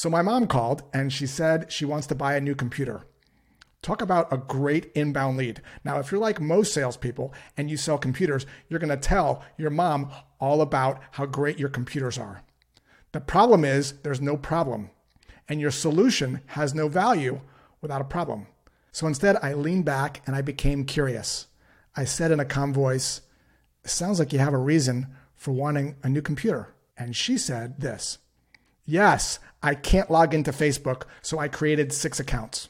So my mom called and she said she wants to buy a new computer. Talk about a great inbound lead. Now, if you're like most salespeople and you sell computers, you're going to tell your mom all about how great your computers are. The problem is there's no problem, and your solution has no value without a problem. So instead, I leaned back and I became curious. I said in a calm voice, sounds like you have a reason for wanting a new computer. And she said this Yes, I can't log into Facebook, so I created six accounts.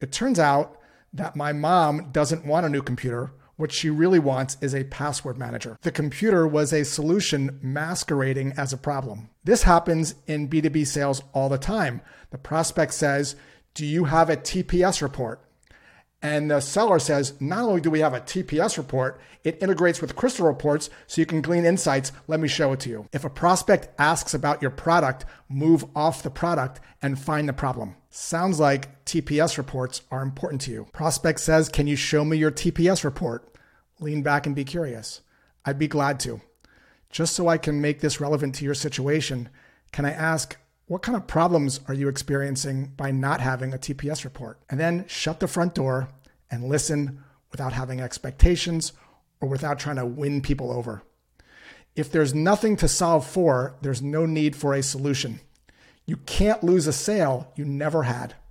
It turns out that my mom doesn't want a new computer. What she really wants is a password manager. The computer was a solution masquerading as a problem. This happens in B2B sales all the time. The prospect says, Do you have a TPS report? And the seller says, not only do we have a TPS report, it integrates with Crystal reports so you can glean insights. Let me show it to you. If a prospect asks about your product, move off the product and find the problem. Sounds like TPS reports are important to you. Prospect says, Can you show me your TPS report? Lean back and be curious. I'd be glad to. Just so I can make this relevant to your situation, can I ask, what kind of problems are you experiencing by not having a TPS report? And then shut the front door and listen without having expectations or without trying to win people over. If there's nothing to solve for, there's no need for a solution. You can't lose a sale you never had.